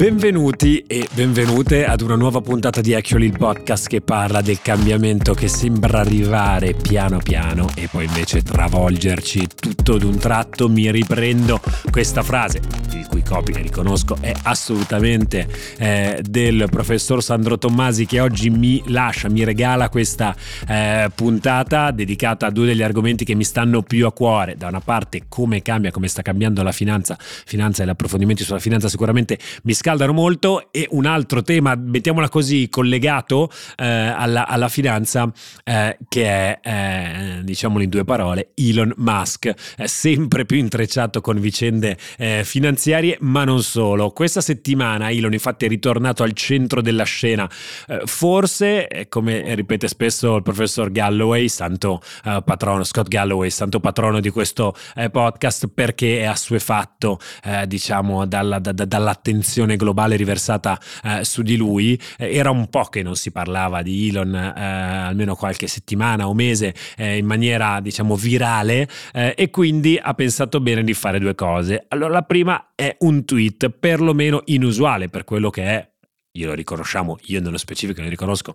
Benvenuti e benvenute ad una nuova puntata di Actually il podcast che parla del cambiamento che sembra arrivare piano piano e poi invece travolgerci tutto d'un tratto. Mi riprendo questa frase, il cui copy riconosco è assolutamente eh, del professor Sandro Tommasi che oggi mi lascia, mi regala questa eh, puntata dedicata a due degli argomenti che mi stanno più a cuore. Da una parte come cambia, come sta cambiando la finanza, finanza e gli approfondimenti sulla finanza sicuramente mi scaldano scaldano molto. E un altro tema, mettiamola così, collegato eh, alla, alla, finanza, eh, che è, eh, diciamolo in due parole, Elon Musk, sempre più intrecciato con vicende eh, finanziarie, ma non solo. Questa settimana Elon infatti è ritornato al centro della scena, eh, forse, eh, come ripete spesso il professor Galloway, santo patrono, Scott Galloway, santo patrono di questo podcast, perché è assuefatto, diciamo, dalla, da, dall'attenzione globale riversata eh, su di lui. Eh, era un po' che non si parlava di Elon, eh, almeno qualche settimana o mese, eh, in maniera diciamo virale, eh, e quindi ha pensato bene di fare due cose. Allora, la prima è un tweet perlomeno inusuale per quello che è io lo riconosciamo, io nello specifico ne riconosco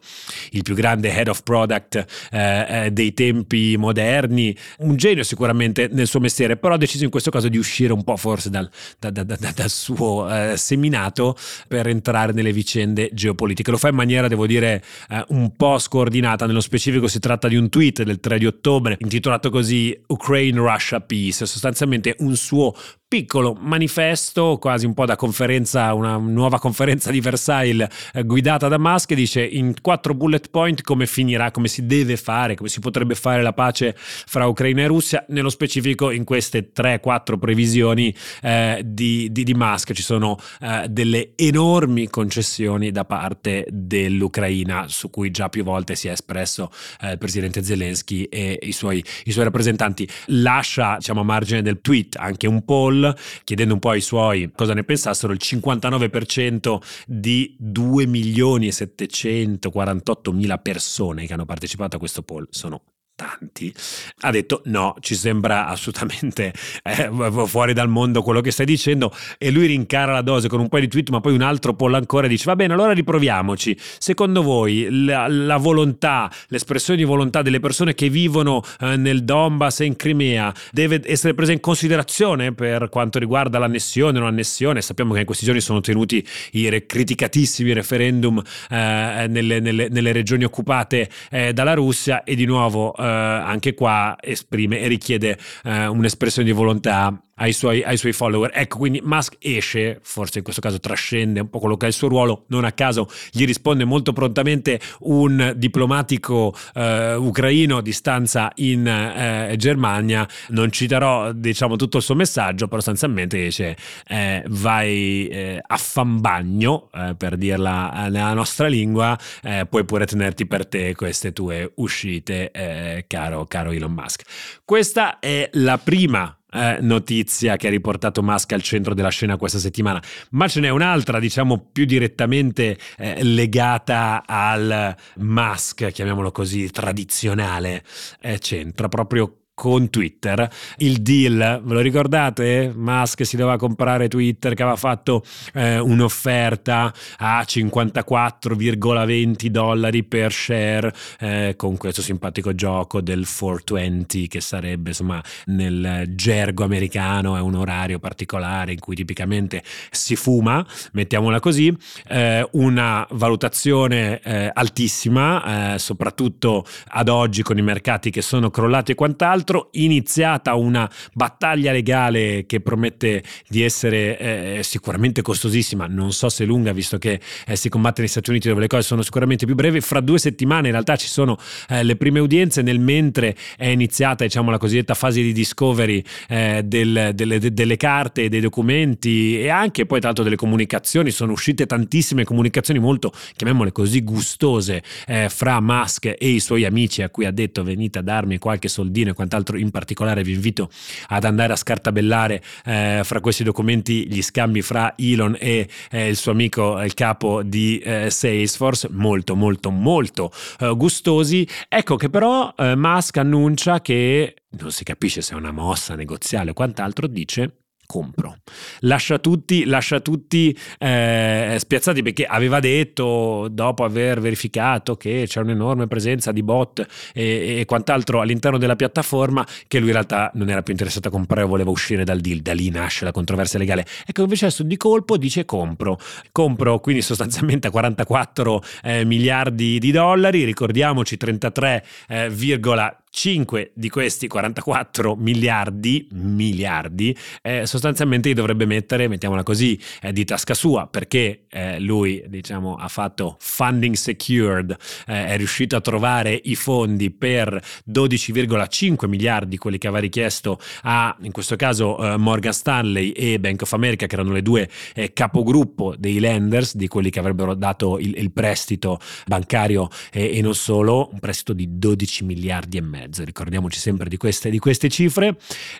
il più grande head of product eh, eh, dei tempi moderni, un genio sicuramente nel suo mestiere, però ha deciso in questo caso di uscire un po' forse dal, da, da, da, dal suo eh, seminato per entrare nelle vicende geopolitiche. Lo fa in maniera, devo dire, eh, un po' scordinata, nello specifico si tratta di un tweet del 3 di ottobre intitolato così Ukraine-Russia Peace, sostanzialmente un suo piccolo manifesto, quasi un po' da conferenza, una nuova conferenza di Versailles eh, guidata da Musk, dice in quattro bullet point come finirà, come si deve fare, come si potrebbe fare la pace fra Ucraina e Russia, nello specifico in queste 3-4 previsioni eh, di, di, di, Musk ci sono eh, delle enormi concessioni da parte dell'Ucraina su cui già più volte si è espresso eh, il presidente Zelensky e i suoi, i suoi rappresentanti. Lascia diciamo, a margine del tweet anche un poll chiedendo un po' ai suoi cosa ne pensassero, il 59% di 2 milioni e 748 mila persone che hanno partecipato a questo poll sono tanti, ha detto no, ci sembra assolutamente eh, fuori dal mondo quello che stai dicendo. E lui rincara la dose con un paio di tweet ma poi un altro poll ancora dice va bene allora riproviamoci, secondo voi la, la volontà, l'espressione di volontà delle persone che vivono eh, nel Donbass e in Crimea deve essere presa in considerazione per quanto riguarda l'annessione o non annessione, sappiamo che in questi giorni sono tenuti i re- criticatissimi referendum eh, nelle, nelle, nelle, regioni occupate eh, dalla Russia e di nuovo eh, anche qua esprime e richiede eh, un'espressione di volontà ai suoi, ai suoi, follower. Ecco, quindi Musk esce, forse in questo caso trascende un po' quello che è il suo ruolo, non a caso gli risponde molto prontamente un diplomatico eh, ucraino di stanza in eh, Germania. Non citerò, diciamo, tutto il suo messaggio, però sostanzialmente dice eh, vai eh, a fambagno, eh, per dirla nella nostra lingua, eh, puoi pure tenerti per te queste tue uscite, caro, caro Elon Musk. Questa è la prima eh, notizia che ha riportato Musk al centro della scena questa settimana, ma ce n'è un'altra, diciamo più direttamente eh, legata al Musk, chiamiamolo così, tradizionale, eh, c'entra proprio con Twitter. Il deal, ve lo ricordate? Musk si doveva comprare Twitter che aveva fatto eh, un'offerta a 54,20 dollari per share eh, con questo simpatico gioco del 420 che sarebbe insomma nel gergo americano è un orario particolare in cui tipicamente si fuma, mettiamola così, eh, una valutazione eh, altissima, eh, soprattutto ad oggi con i mercati che sono crollati e quant'altro l'altro iniziata una battaglia legale che promette di essere eh, sicuramente costosissima, non so se lunga visto che eh, si combatte negli Stati Uniti dove le cose sono sicuramente più brevi, fra due settimane in realtà ci sono eh, le prime udienze. Nel mentre è iniziata diciamo la cosiddetta fase di discovery eh, del, delle, de, delle carte, dei documenti. E anche poi tra l'altro delle comunicazioni, sono uscite tantissime comunicazioni molto, chiamiamole così, gustose eh, fra Musk e i suoi amici a cui ha detto venite a darmi qualche soldino e quant'altro quant'altro in particolare vi invito ad andare a scartabellare eh, fra questi documenti gli scambi fra Elon e eh, il suo amico, il capo di eh, Salesforce, molto molto molto eh, gustosi. Ecco che però eh, Musk annuncia che non si capisce se è una mossa negoziale o quant'altro, dice compro. Lascia tutti, lascia tutti eh, spiazzati perché aveva detto, dopo aver verificato che c'è un'enorme presenza di bot e, e, quant'altro all'interno della piattaforma, che lui in realtà non era più interessato a comprare, voleva uscire dal deal. Da lì nasce la controversia legale. Ecco, invece adesso di colpo dice compro. Compro quindi sostanzialmente a 44 eh, miliardi di dollari, ricordiamoci 33,5 5 di questi 44 miliardi, miliardi eh, sostanzialmente li dovrebbe mettere, mettiamola così, eh, di tasca sua perché eh, lui diciamo ha fatto funding secured, eh, è riuscito a trovare i fondi per 12,5 miliardi, quelli che aveva richiesto a, in questo caso, eh, Morgan Stanley e Bank of America, che erano le due eh, capogruppo dei lenders, di quelli che avrebbero dato il, il prestito bancario e non solo, un prestito di 12 miliardi e mezzo mezzo, ricordiamoci sempre di queste, di queste cifre,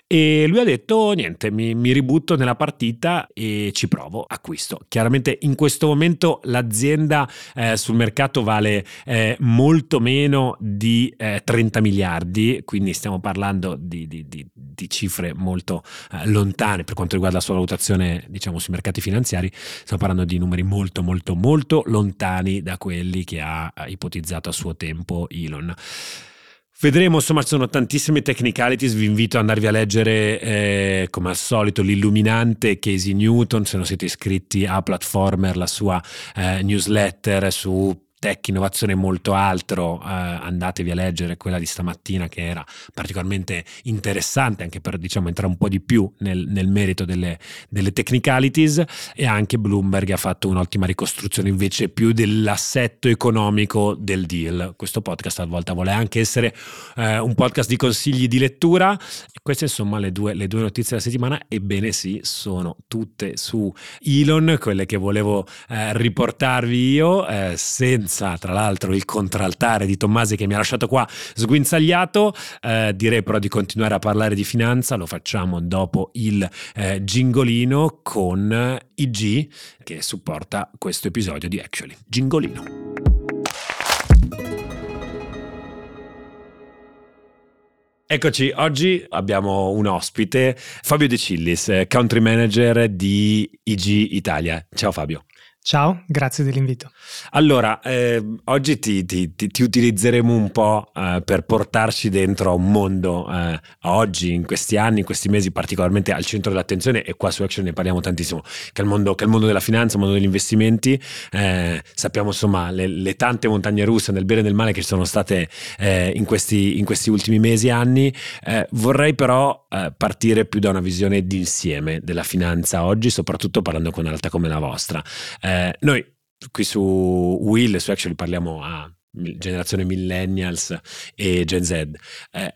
e lui ha detto niente, mi, mi, ributto nella partita e ci provo, acquisto. Chiaramente in questo momento l'azienda eh, sul mercato vale eh, molto meno di eh, 30 miliardi, quindi stiamo parlando di, di, di, di cifre molto eh, lontane per quanto riguarda la sua valutazione diciamo sui mercati finanziari, stiamo parlando di numeri molto molto molto lontani da quelli che ha ipotizzato a suo tempo Elon. Vedremo, insomma, ci sono tantissime technicalities, vi invito ad andarvi a leggere eh, come al solito l'illuminante Casey Newton, se non siete iscritti a Platformer, la sua eh, newsletter su tech, innovazione molto altro, eh, andatevi a leggere quella di stamattina che era particolarmente interessante anche per diciamo entrare un po' di più nel, nel merito delle, delle, technicalities e anche Bloomberg ha fatto un'ottima ricostruzione invece più dell'assetto economico del deal. Questo podcast a volte vuole anche essere eh, un podcast di consigli di lettura. Queste insomma le due, le due notizie della settimana, ebbene sì, sono tutte su Elon, quelle che volevo eh, riportarvi io, eh, senza senza tra l'altro il contraltare di Tommasi che mi ha lasciato qua sguinzagliato, eh, direi però di continuare a parlare di finanza, lo facciamo dopo il eh, gingolino con IG che supporta questo episodio di Actually. Gingolino. Eccoci, oggi abbiamo un ospite, Fabio De Cillis, country manager di IG Italia. Ciao Fabio. Ciao, grazie dell'invito. Allora, eh, oggi ti, ti, ti, ti, utilizzeremo un po' eh, per portarci dentro a un mondo eh, oggi, in questi anni, in questi mesi particolarmente al centro dell'attenzione e qua su Action ne parliamo tantissimo, che è il mondo, è il mondo della finanza, il mondo degli investimenti. Eh, sappiamo insomma le, le, tante montagne russe nel bene e nel male che ci sono state eh, in questi, in, questi, ultimi mesi e anni. Eh, vorrei però partire più da una visione d'insieme della finanza oggi, soprattutto parlando con una realtà come la vostra. Eh, noi qui su Will, su Actually parliamo a generazione millennials e Gen Z. Eh,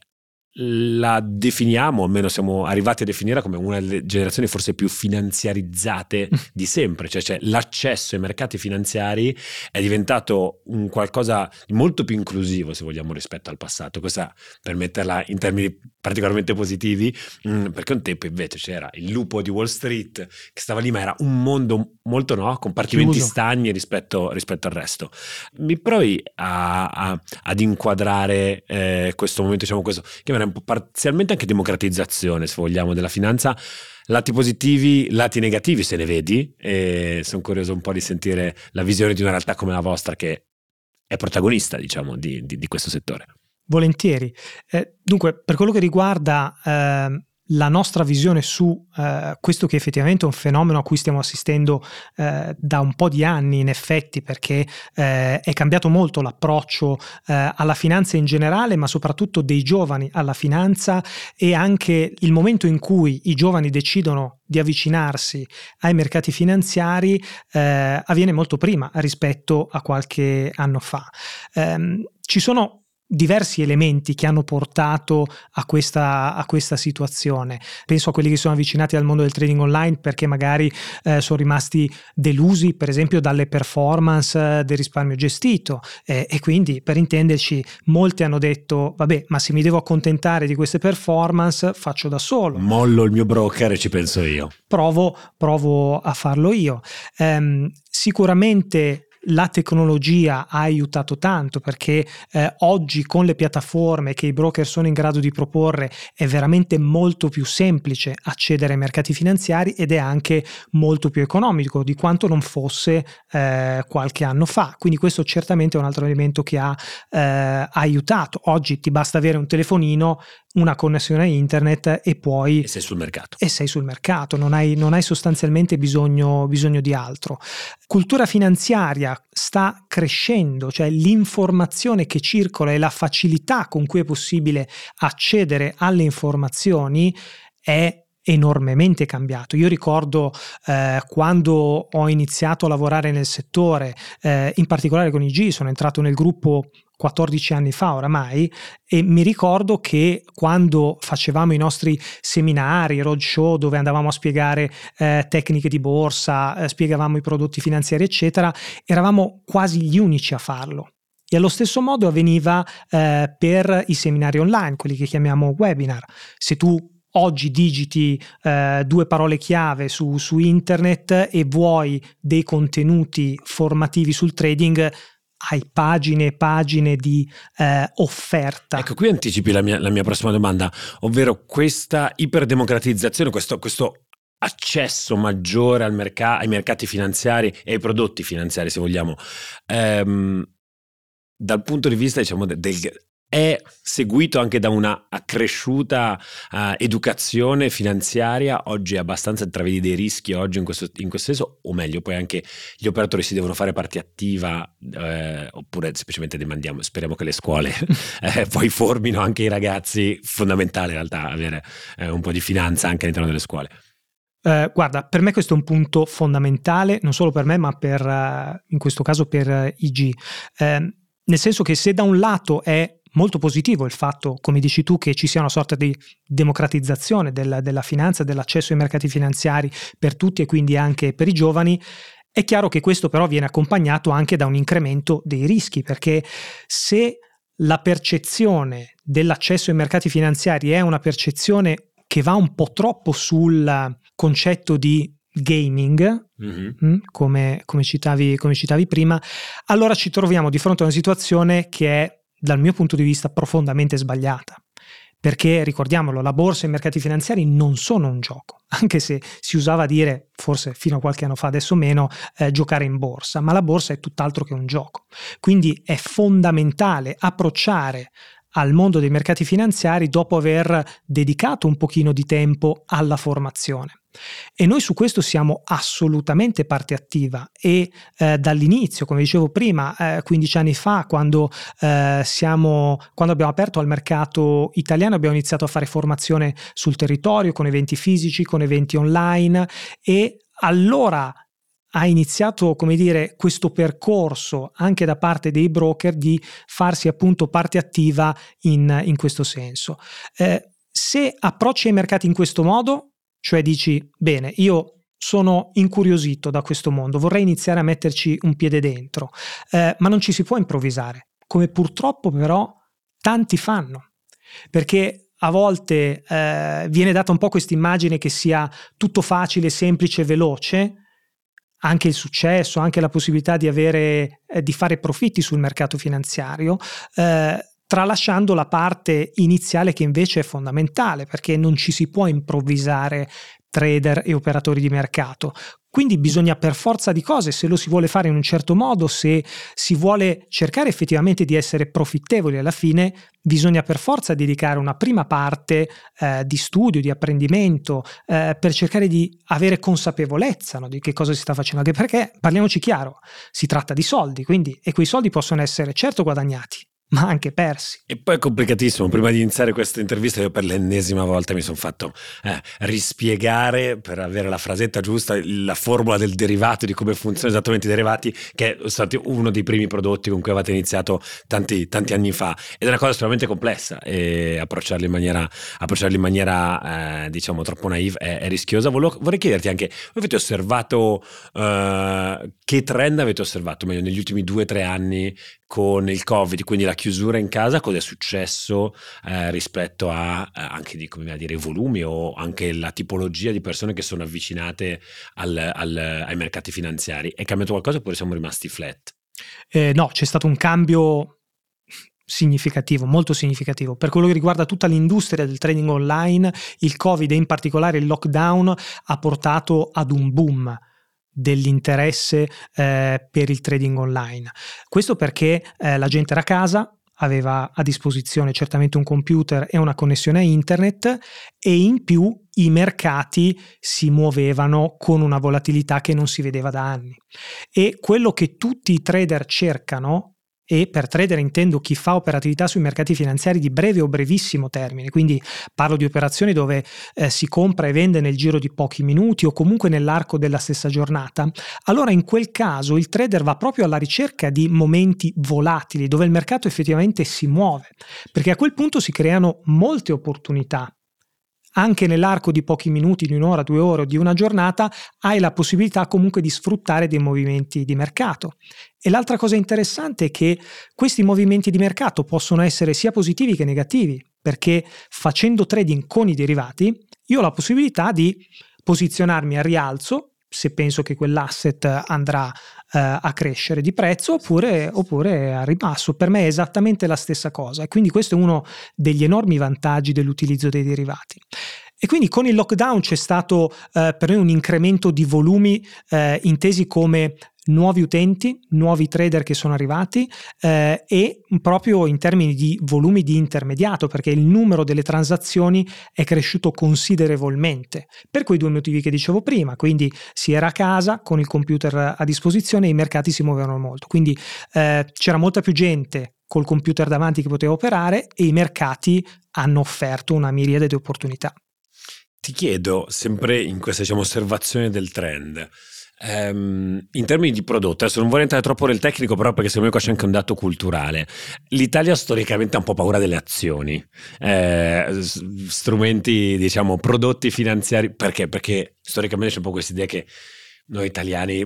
la definiamo, almeno siamo arrivati a definirla come una delle generazioni forse più finanziarizzate mm. di sempre, cioè, cioè, l'accesso ai mercati finanziari è diventato un qualcosa di molto più inclusivo se vogliamo rispetto al passato, questa per metterla in termini particolarmente positivi, mm, perché un tempo invece c'era il lupo di Wall Street che stava lì ma era un mondo molto no, compartimenti Chiuso. stagni rispetto, rispetto, al resto. Mi provi a, a, ad inquadrare eh, questo momento, diciamo questo, che era un po' parzialmente anche democratizzazione, se vogliamo, della finanza. Lati positivi, lati negativi se ne vedi e sono curioso un po' di sentire la visione di una realtà come la vostra che è protagonista, diciamo, di, di, di questo settore. Volentieri. Eh, dunque, per quello che riguarda eh, la nostra visione su eh, questo che effettivamente è un fenomeno a cui stiamo assistendo eh, da un po' di anni in effetti perché eh, è cambiato molto l'approccio eh, alla finanza in generale ma soprattutto dei giovani alla finanza e anche il momento in cui i giovani decidono di avvicinarsi ai mercati finanziari eh, avviene molto prima rispetto a qualche anno fa. Ehm, ci sono diversi elementi che hanno portato a questa, a questa, situazione. Penso a quelli che sono avvicinati al mondo del trading online perché magari eh, sono rimasti delusi, per esempio, dalle performance eh, del risparmio gestito eh, e quindi, per intenderci, molti hanno detto, vabbè, ma se mi devo accontentare di queste performance, faccio da solo. Mollo il mio broker e ci penso io. Provo, provo a farlo io. Um, sicuramente la tecnologia ha aiutato tanto perché eh, oggi con le piattaforme che i broker sono in grado di proporre è veramente molto più semplice accedere ai mercati finanziari ed è anche molto più economico di quanto non fosse eh, qualche anno fa. Quindi questo certamente è un altro elemento che ha eh, aiutato. Oggi ti basta avere un telefonino una connessione a internet e poi... E sei sul mercato. E sei sul mercato, non hai, non hai sostanzialmente bisogno, bisogno, di altro. Cultura finanziaria sta crescendo, cioè l'informazione che circola e la facilità con cui è possibile accedere alle informazioni è enormemente cambiato. Io ricordo eh, quando ho iniziato a lavorare nel settore, eh, in particolare con IG, sono entrato nel gruppo 14 anni fa oramai e mi ricordo che quando facevamo i nostri seminari, roadshow dove andavamo a spiegare eh, tecniche di borsa, eh, spiegavamo i prodotti finanziari eccetera, eravamo quasi gli unici a farlo. E allo stesso modo avveniva eh, per i seminari online, quelli che chiamiamo webinar. Se tu oggi digiti eh, due parole chiave su, su internet e vuoi dei contenuti formativi sul trading, hai pagine e pagine di eh, offerta. Ecco, qui anticipi la mia, la mia prossima domanda, ovvero questa iperdemocratizzazione, questo, questo accesso maggiore merc- ai mercati finanziari e ai prodotti finanziari, se vogliamo. Ehm, dal punto di vista diciamo, del, è seguito anche da una accresciuta uh, educazione finanziaria, oggi è abbastanza intravedi dei rischi oggi in questo, in questo, senso, o meglio, poi anche gli operatori si devono fare parte attiva eh, oppure semplicemente demandiamo, speriamo che le scuole eh, poi formino anche i ragazzi, fondamentale in realtà avere eh, un po' di finanza anche all'interno delle scuole. Uh, guarda, per me questo è un punto fondamentale, non solo per me, ma per, uh, in questo caso per uh, IG. Ehm, nel senso che se da un lato è molto positivo il fatto, come dici tu, che ci sia una sorta di democratizzazione della, della finanza, dell'accesso ai mercati finanziari per tutti e quindi anche per i giovani. È chiaro che questo però viene accompagnato anche da un incremento dei rischi, perché se la percezione dell'accesso ai mercati finanziari è una percezione che va un po' troppo sul concetto di gaming, mm-hmm. mh, come, come, citavi, come citavi prima, allora ci troviamo di fronte a una situazione che è dal mio punto di vista profondamente sbagliata. Perché ricordiamolo, la borsa e i mercati finanziari non sono un gioco, anche se si usava dire, forse fino a qualche anno fa, adesso meno, eh, giocare in borsa, ma la borsa è tutt'altro che un gioco. Quindi è fondamentale approcciare al mondo dei mercati finanziari dopo aver dedicato un pochino di tempo alla formazione. E noi su questo siamo assolutamente parte attiva e eh, dall'inizio, come dicevo prima, eh, 15 anni fa, quando, eh, siamo, quando abbiamo aperto al mercato italiano, abbiamo iniziato a fare formazione sul territorio con eventi fisici, con eventi online e allora ha iniziato, come dire, questo percorso anche da parte dei broker di farsi appunto parte attiva in, in questo senso. Eh, se approcci ai mercati in questo modo, cioè dici, bene, io sono incuriosito da questo mondo, vorrei iniziare a metterci un piede dentro, eh, ma non ci si può improvvisare, come purtroppo però tanti fanno, perché a volte eh, viene data un po' questa immagine che sia tutto facile, semplice, veloce, anche il successo, anche la possibilità di, avere, eh, di fare profitti sul mercato finanziario, eh, tralasciando la parte iniziale che invece è fondamentale perché non ci si può improvvisare trader e operatori di mercato. Quindi bisogna per forza di cose, se lo si vuole fare in un certo modo, se si vuole cercare effettivamente di essere profittevoli alla fine, bisogna per forza dedicare una prima parte eh, di studio, di apprendimento, eh, per cercare di avere consapevolezza no, di che cosa si sta facendo. Anche perché, parliamoci chiaro, si tratta di soldi, quindi, e quei soldi possono essere certo guadagnati, ma anche persi. E poi è complicatissimo. Prima di iniziare questa intervista, io per l'ennesima volta mi sono fatto eh, rispiegare per avere la frasetta giusta, la formula del derivato, di come funzionano esattamente i derivati, che è stato uno dei primi prodotti con cui avete iniziato tanti, tanti anni fa. Ed è una cosa estremamente complessa e approcciarli in maniera, approcciarli in maniera eh, diciamo, troppo naive è, è rischiosa. Volevo, vorrei chiederti anche, voi avete osservato eh, che trend avete osservato meglio negli ultimi due o tre anni con il Covid, quindi la chiusura in casa, cosa è successo eh, rispetto a eh, anche di, come dire, i volumi o anche la tipologia di persone che sono avvicinate al, al, ai mercati finanziari? È cambiato qualcosa oppure siamo rimasti flat? Eh, no, c'è stato un cambio significativo, molto significativo. Per quello che riguarda tutta l'industria del trading online, il Covid e in particolare il lockdown ha portato ad un boom dell'interesse eh, per il trading online. Questo perché eh, la gente era a casa, aveva a disposizione certamente un computer e una connessione a internet e in più i mercati si muovevano con una volatilità che non si vedeva da anni. E quello che tutti i trader cercano e per trader intendo chi fa operatività sui mercati finanziari di breve o brevissimo termine, quindi parlo di operazioni dove eh, si compra e vende nel giro di pochi minuti o comunque nell'arco della stessa giornata, allora in quel caso il trader va proprio alla ricerca di momenti volatili dove il mercato effettivamente si muove, perché a quel punto si creano molte opportunità anche nell'arco di pochi minuti, di un'ora, due ore o di una giornata, hai la possibilità comunque di sfruttare dei movimenti di mercato. E l'altra cosa interessante è che questi movimenti di mercato possono essere sia positivi che negativi, perché facendo trading con i derivati, io ho la possibilità di posizionarmi a rialzo se penso che quell'asset andrà eh, a crescere di prezzo oppure, oppure a ribasso. Per me è esattamente la stessa cosa e quindi questo è uno degli enormi vantaggi dell'utilizzo dei derivati. E quindi con il lockdown c'è stato eh, per noi un incremento di volumi eh, intesi come nuovi utenti, nuovi trader che sono arrivati eh, e proprio in termini di volumi di intermediato perché il numero delle transazioni è cresciuto considerevolmente per quei due motivi che dicevo prima, quindi si era a casa con il computer a disposizione e i mercati si muovevano molto, quindi eh, c'era molta più gente col computer davanti che poteva operare e i mercati hanno offerto una miriade di opportunità. Ti chiedo, sempre in questa diciamo, osservazione del trend, Um, in termini di prodotto, adesso non vorrei entrare troppo nel tecnico, però perché secondo me qua c'è anche un dato culturale. L'Italia storicamente ha un po' paura delle azioni, eh, strumenti, diciamo, prodotti finanziari. Perché? Perché storicamente c'è un po' questa idea che noi italiani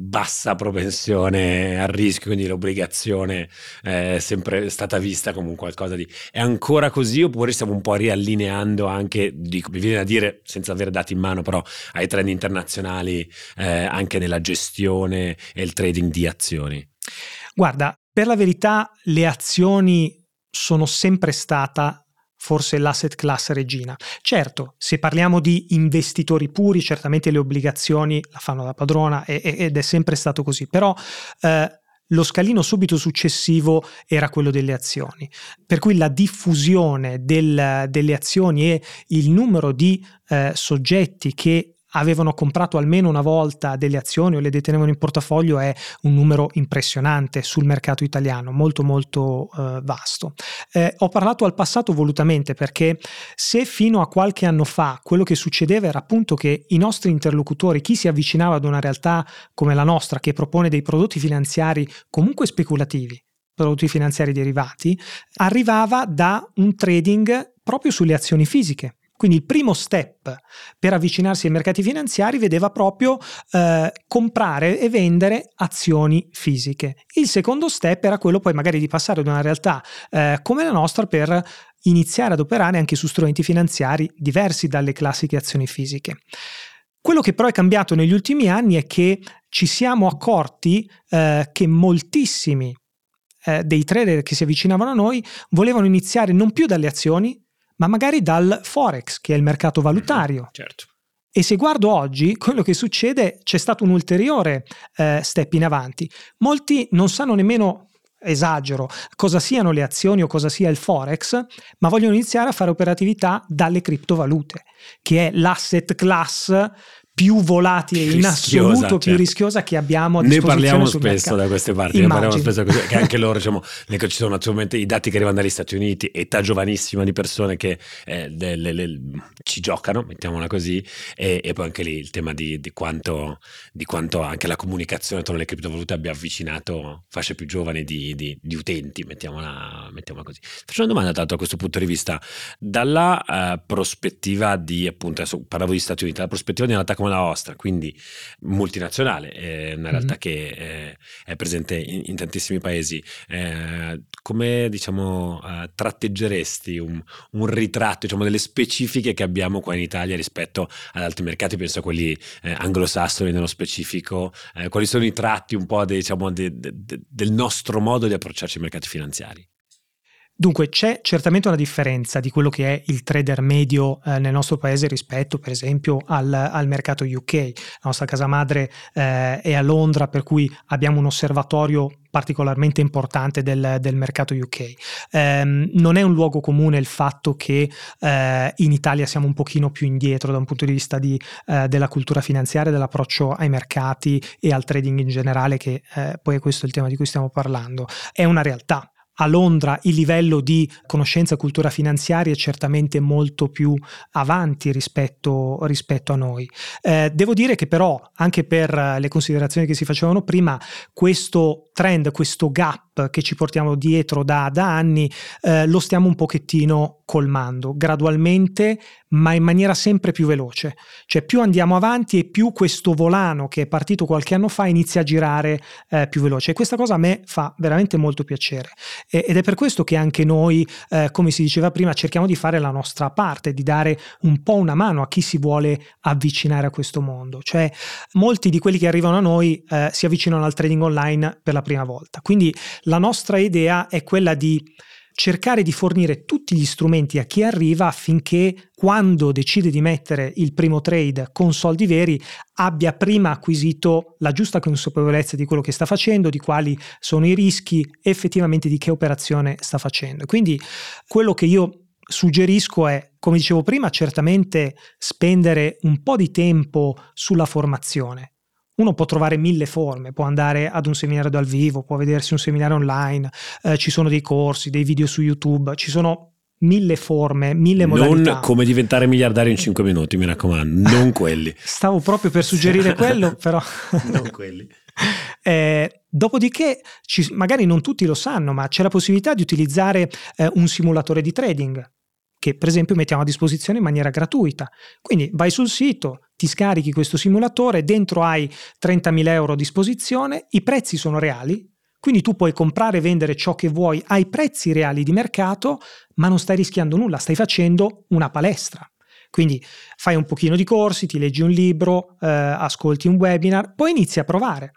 bassa propensione al rischio, quindi l'obbligazione è sempre stata vista come qualcosa di... È ancora così oppure stiamo un po' riallineando anche, dico, mi viene da dire senza avere dati in mano, però ai trend internazionali eh, anche nella gestione e il trading di azioni? Guarda, per la verità le azioni sono sempre stata forse l'asset class regina. Certo, se parliamo di investitori puri, certamente le obbligazioni la fanno da padrona ed è sempre stato così, però eh, lo scalino subito successivo era quello delle azioni, per cui la diffusione del, delle azioni e il numero di eh, soggetti che avevano comprato almeno una volta delle azioni o le detenevano in portafoglio è un numero impressionante sul mercato italiano, molto molto eh, vasto. Eh, ho parlato al passato volutamente perché se fino a qualche anno fa quello che succedeva era appunto che i nostri interlocutori, chi si avvicinava ad una realtà come la nostra che propone dei prodotti finanziari comunque speculativi, prodotti finanziari derivati, arrivava da un trading proprio sulle azioni fisiche quindi il primo step per avvicinarsi ai mercati finanziari vedeva proprio eh, comprare e vendere azioni fisiche. Il secondo step era quello poi magari di passare ad una realtà eh, come la nostra per iniziare ad operare anche su strumenti finanziari diversi dalle classiche azioni fisiche. Quello che però è cambiato negli ultimi anni è che ci siamo accorti eh, che moltissimi eh, dei trader che si avvicinavano a noi volevano iniziare non più dalle azioni, ma magari dal Forex, che è il mercato valutario. Mm-hmm, certo. E se guardo oggi, quello che succede, c'è stato un ulteriore eh, step in avanti. Molti non sanno nemmeno, esagero, cosa siano le azioni o cosa sia il Forex, ma vogliono iniziare a fare operatività dalle criptovalute, che è l'asset class più volatile in assoluto, certo. più rischiosa che abbiamo a Ne parliamo spesso da queste parti, ne parliamo spesso così, che anche loro, diciamo, ci sono naturalmente i dati che arrivano dagli Stati Uniti, età giovanissima di persone che eh, le, le, le, ci giocano, mettiamola così, e, e, poi anche lì il tema di, di, quanto, di, quanto, anche la comunicazione attorno alle criptovalute abbia avvicinato fasce più giovani di, di, utenti, mettiamola, mettiamola, così. Faccio una domanda tanto a questo punto di vista, dalla uh, prospettiva di, appunto, adesso parlavo di Stati Uniti, dalla prospettiva di una realtà la nostra, quindi multinazionale, è una realtà mm-hmm. che eh, è presente in, in tantissimi paesi. Eh, come diciamo eh, tratteggeresti un, un, ritratto diciamo, delle specifiche che abbiamo qua in Italia rispetto ad altri mercati, penso a quelli anglosassoni nello specifico, quali sono i tratti un po' de, diciamo, de, de, del nostro modo di approcciarci ai mercati finanziari? Dunque c'è certamente una differenza di quello che è il trader medio eh, nel nostro paese rispetto per esempio al, al mercato UK. La nostra casa madre eh, è a Londra per cui abbiamo un osservatorio particolarmente importante del, del mercato UK. Eh, non è un luogo comune il fatto che eh, in Italia siamo un pochino più indietro da un punto di vista di, eh, della cultura finanziaria, dell'approccio ai mercati e al trading in generale, che eh, poi è questo il tema di cui stiamo parlando. È una realtà a Londra il livello di conoscenza cultura finanziaria è certamente molto più avanti rispetto, rispetto a noi. Eh, devo dire che però, anche per le considerazioni che si facevano prima, questo trend, questo gap che ci portiamo dietro da, da anni, eh, lo stiamo un pochettino colmando gradualmente, ma in maniera sempre più veloce. Cioè più andiamo avanti e più questo volano che è partito qualche anno fa inizia a girare eh, più veloce. E questa cosa a me fa veramente molto piacere. E, ed è per questo che anche noi, eh, come si diceva prima, cerchiamo di fare la nostra parte, di dare un po' una mano a chi si vuole avvicinare a questo mondo. Cioè molti di quelli che arrivano a noi eh, si avvicinano al trading online per la prima volta. Quindi la nostra idea è quella di cercare di fornire tutti gli strumenti a chi arriva affinché quando decide di mettere il primo trade con soldi veri abbia prima acquisito la giusta consapevolezza di quello che sta facendo, di quali sono i rischi effettivamente di che operazione sta facendo. Quindi quello che io suggerisco è, come dicevo prima, certamente spendere un po' di tempo sulla formazione uno può trovare mille forme, può andare ad un seminario dal vivo, può vedersi un seminario online, eh, ci sono dei corsi, dei video su YouTube, ci sono mille forme, mille modalità. Non come diventare miliardario in 5 minuti, mi raccomando, non quelli. Stavo proprio per suggerire quello, però... non quelli. Eh, dopodiché, ci, magari non tutti lo sanno, ma c'è la possibilità di utilizzare eh, un simulatore di trading che per esempio mettiamo a disposizione in maniera gratuita. Quindi vai sul sito, ti scarichi questo simulatore, dentro hai 30.000 euro a disposizione, i prezzi sono reali, quindi tu puoi comprare e vendere ciò che vuoi ai prezzi reali di mercato, ma non stai rischiando nulla, stai facendo una palestra. Quindi fai un pochino di corsi, ti leggi un libro, eh, ascolti un webinar, poi inizi a provare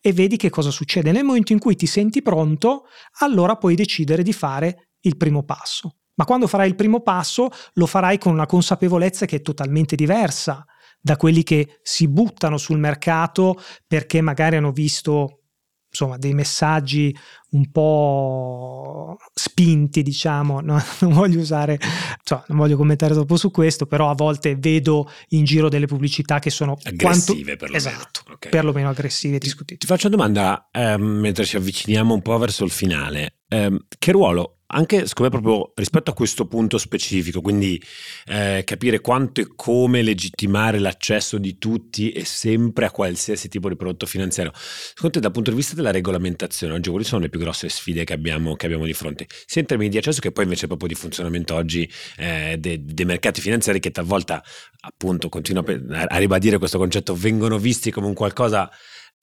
e vedi che cosa succede. Nel momento in cui ti senti pronto, allora puoi decidere di fare il primo passo. Ma quando farai il primo passo lo farai con una consapevolezza che è totalmente diversa da quelli che si buttano sul mercato perché magari hanno visto insomma, dei messaggi un po' spinti, diciamo, no? non voglio usare, cioè, non voglio commentare troppo su questo, però a volte vedo in giro delle pubblicità che sono aggressive, quanto... perlomeno. Esatto, okay. perlomeno aggressive e discutibili. Ti faccio una domanda, ehm, mentre ci avviciniamo un po' verso il finale. Eh, che ruolo anche secondo me proprio rispetto a questo punto specifico, quindi eh, capire quanto e come legittimare l'accesso di tutti e sempre a qualsiasi tipo di prodotto finanziario. Secondo te dal punto di vista della regolamentazione, oggi quali sono le più grosse sfide che abbiamo, che abbiamo di fronte, sia in termini di accesso che poi invece proprio di funzionamento oggi eh, dei, dei mercati finanziari che talvolta appunto continuo a, a ribadire questo concetto, vengono visti come un qualcosa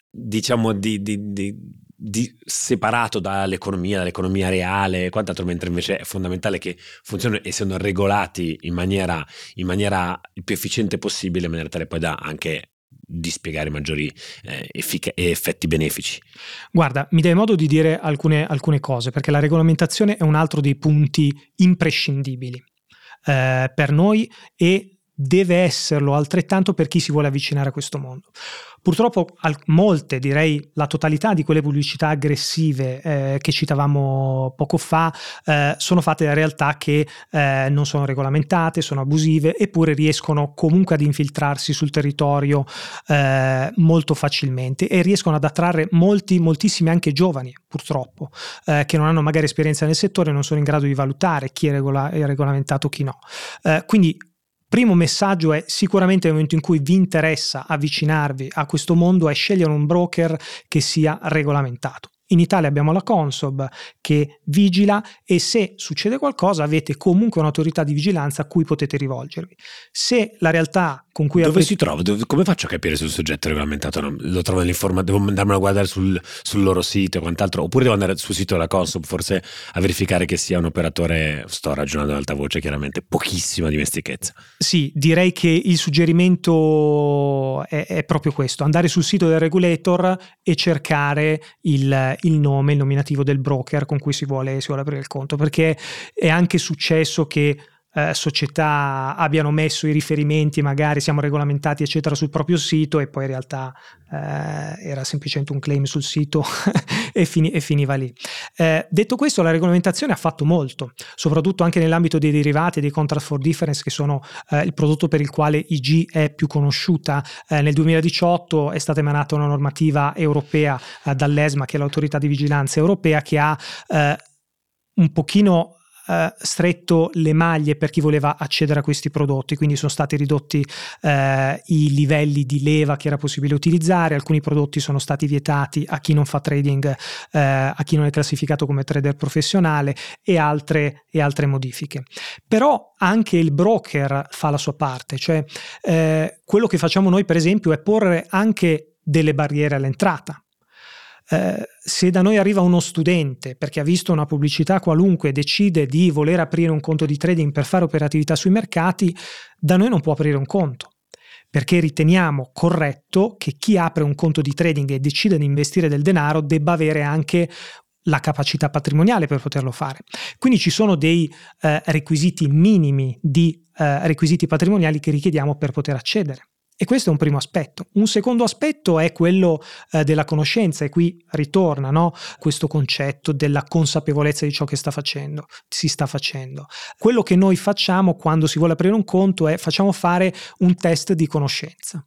diciamo di, di, di di, separato dall'economia, dall'economia reale e quant'altro, mentre invece è fondamentale che funzionino e siano regolati in maniera, in maniera il più efficiente possibile, in maniera tale poi da anche dispiegare maggiori eh, effic- effetti benefici. Guarda, mi dai modo di dire alcune, alcune, cose, perché la regolamentazione è un altro dei punti imprescindibili eh, per noi e deve esserlo altrettanto per chi si vuole avvicinare a questo mondo. Purtroppo al, molte, direi la totalità di quelle pubblicità aggressive eh, che citavamo poco fa eh, sono fatte da realtà che eh, non sono regolamentate, sono abusive eppure riescono comunque ad infiltrarsi sul territorio eh, molto facilmente e riescono ad attrarre molti, moltissimi anche giovani purtroppo eh, che non hanno magari esperienza nel settore e non sono in grado di valutare chi è, regola- è regolamentato chi no. Eh, quindi Primo messaggio è sicuramente nel momento in cui vi interessa avvicinarvi a questo mondo è scegliere un broker che sia regolamentato. In Italia abbiamo la Consob che vigila e se succede qualcosa avete comunque un'autorità di vigilanza a cui potete rivolgervi. Se la realtà con cui Dove avete... si trova? Dove, come faccio a capire se un soggetto è regolamentato? No? Lo trovo nell'informazione, devo andarmelo a guardare sul, sul, loro sito e quant'altro, oppure devo andare sul sito della Consob forse a verificare che sia un operatore, sto ragionando ad alta voce chiaramente, pochissima dimestichezza. Sì, direi che il suggerimento è, è proprio questo, andare sul sito del regulator e cercare il, il nome, il nominativo del broker con cui si vuole, si vuole aprire il conto, perché è anche successo che eh, società abbiano messo i riferimenti, magari siamo regolamentati, eccetera, sul proprio sito e poi in realtà eh, era semplicemente un claim sul sito e, fini, e, finiva lì. Eh, detto questo, la regolamentazione ha fatto molto, soprattutto anche nell'ambito dei derivati dei contract for difference, che sono eh, il prodotto per il quale IG è più conosciuta. Eh, nel 2018 è stata emanata una normativa europea eh, dall'ESMA, che è l'autorità di vigilanza europea, che ha un pochino eh, stretto le maglie per chi voleva accedere a questi prodotti, quindi sono stati ridotti eh, i livelli di leva che era possibile utilizzare, alcuni prodotti sono stati vietati a chi non fa trading, eh, a chi non è classificato come trader professionale e altre, e altre modifiche. Però anche il broker fa la sua parte, cioè eh, quello che facciamo noi per esempio è porre anche delle barriere all'entrata. Eh, se da noi arriva uno studente perché ha visto una pubblicità qualunque e decide di voler aprire un conto di trading per fare operatività sui mercati, da noi non può aprire un conto perché riteniamo corretto che chi apre un conto di trading e decide di investire del denaro debba avere anche la capacità patrimoniale per poterlo fare. Quindi ci sono dei eh, requisiti minimi di eh, requisiti patrimoniali che richiediamo per poter accedere. E questo è un primo aspetto. Un secondo aspetto è quello eh, della conoscenza e qui ritorna no? questo concetto della consapevolezza di ciò che sta facendo, si sta facendo. Quello che noi facciamo quando si vuole aprire un conto è facciamo fare un test di conoscenza.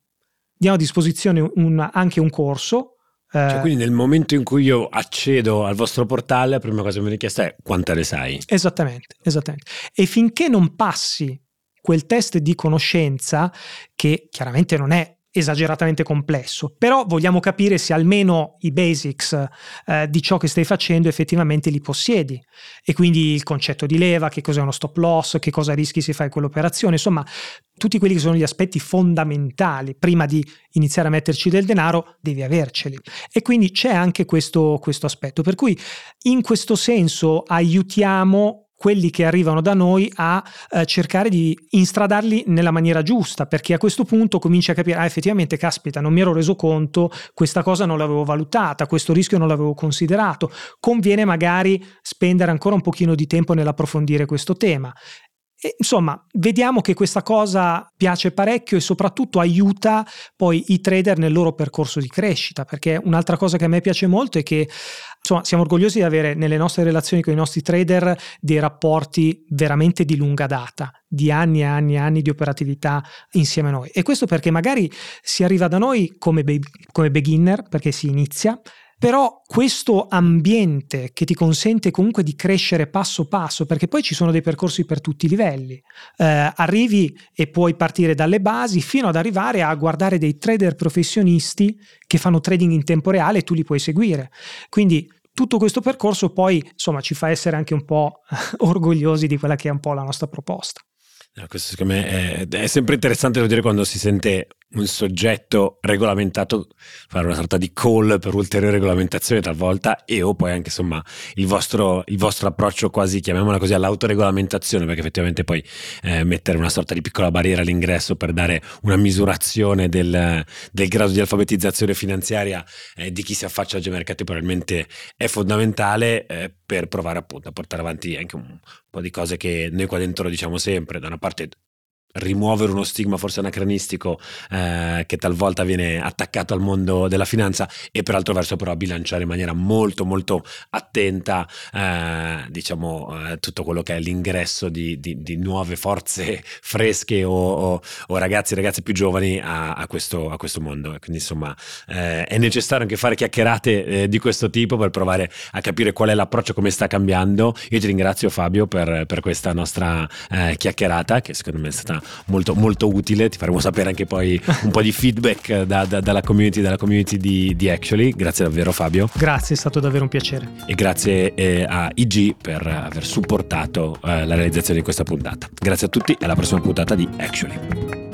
Diamo a disposizione un, anche un corso eh, cioè, quindi nel momento in cui io accedo al vostro portale, la prima cosa che mi viene chiesta è quante ne sai. Esattamente, esattamente. E finché non passi quel test di conoscenza che chiaramente non è esageratamente complesso, però vogliamo capire se almeno i basics eh, di ciò che stai facendo effettivamente li possiedi. E quindi il concetto di leva, che cos'è uno stop loss, che cosa rischi se fai quell'operazione, insomma tutti quelli che sono gli aspetti fondamentali. Prima di iniziare a metterci del denaro devi averceli. E quindi c'è anche questo, questo aspetto. Per cui in questo senso aiutiamo quelli che arrivano da noi a eh, cercare di instradarli nella maniera giusta, perché a questo punto cominci a capire, ah effettivamente, caspita, non mi ero reso conto, questa cosa non l'avevo valutata, questo rischio non l'avevo considerato, conviene magari spendere ancora un pochino di tempo nell'approfondire questo tema. E, insomma, vediamo che questa cosa piace parecchio e soprattutto aiuta poi i trader nel loro percorso di crescita, perché un'altra cosa che a me piace molto è che insomma, siamo orgogliosi di avere nelle nostre relazioni con i nostri trader dei rapporti veramente di lunga data, di anni e anni e anni di operatività insieme a noi. E questo perché magari si arriva da noi come, be- come beginner, perché si inizia, però questo ambiente che ti consente comunque di crescere passo passo, perché poi ci sono dei percorsi per tutti i livelli, eh, arrivi e puoi partire dalle basi fino ad arrivare a guardare dei trader professionisti che fanno trading in tempo reale e tu li puoi seguire. Quindi tutto questo percorso poi insomma ci fa essere anche un po' orgogliosi di quella che è un po' la nostra proposta. No, questo secondo me è, è sempre interessante devo dire quando si sente un soggetto regolamentato fare una sorta di call per ulteriore regolamentazione talvolta e o poi anche insomma il vostro, il vostro approccio quasi chiamiamola così all'autoregolamentazione perché effettivamente poi eh, mettere una sorta di piccola barriera all'ingresso per dare una misurazione del, del grado di alfabetizzazione finanziaria eh, di chi si affaccia ai mercati probabilmente è fondamentale eh, per provare appunto a portare avanti anche un po' di cose che noi qua dentro diciamo sempre. Da una parte rimuovere uno stigma forse anacronistico eh, che talvolta viene attaccato al mondo della finanza e per altro verso però bilanciare in maniera molto molto attenta eh, diciamo eh, tutto quello che è l'ingresso di, di, di nuove forze fresche o, o, o, ragazzi e ragazze più giovani a, a, questo, a questo, mondo. Quindi insomma eh, è necessario anche fare chiacchierate eh, di questo tipo per provare a capire qual è l'approccio come sta cambiando. Io ti ringrazio Fabio per, per questa nostra eh, chiacchierata che secondo me è stata molto, molto utile. Ti faremo sapere anche poi un po' di feedback da, da, dalla community, dalla community di, di, Actually. Grazie davvero Fabio. Grazie, è stato davvero un piacere. E grazie eh, a IG per aver supportato eh, la realizzazione di questa puntata. Grazie a tutti e alla prossima puntata di Actually.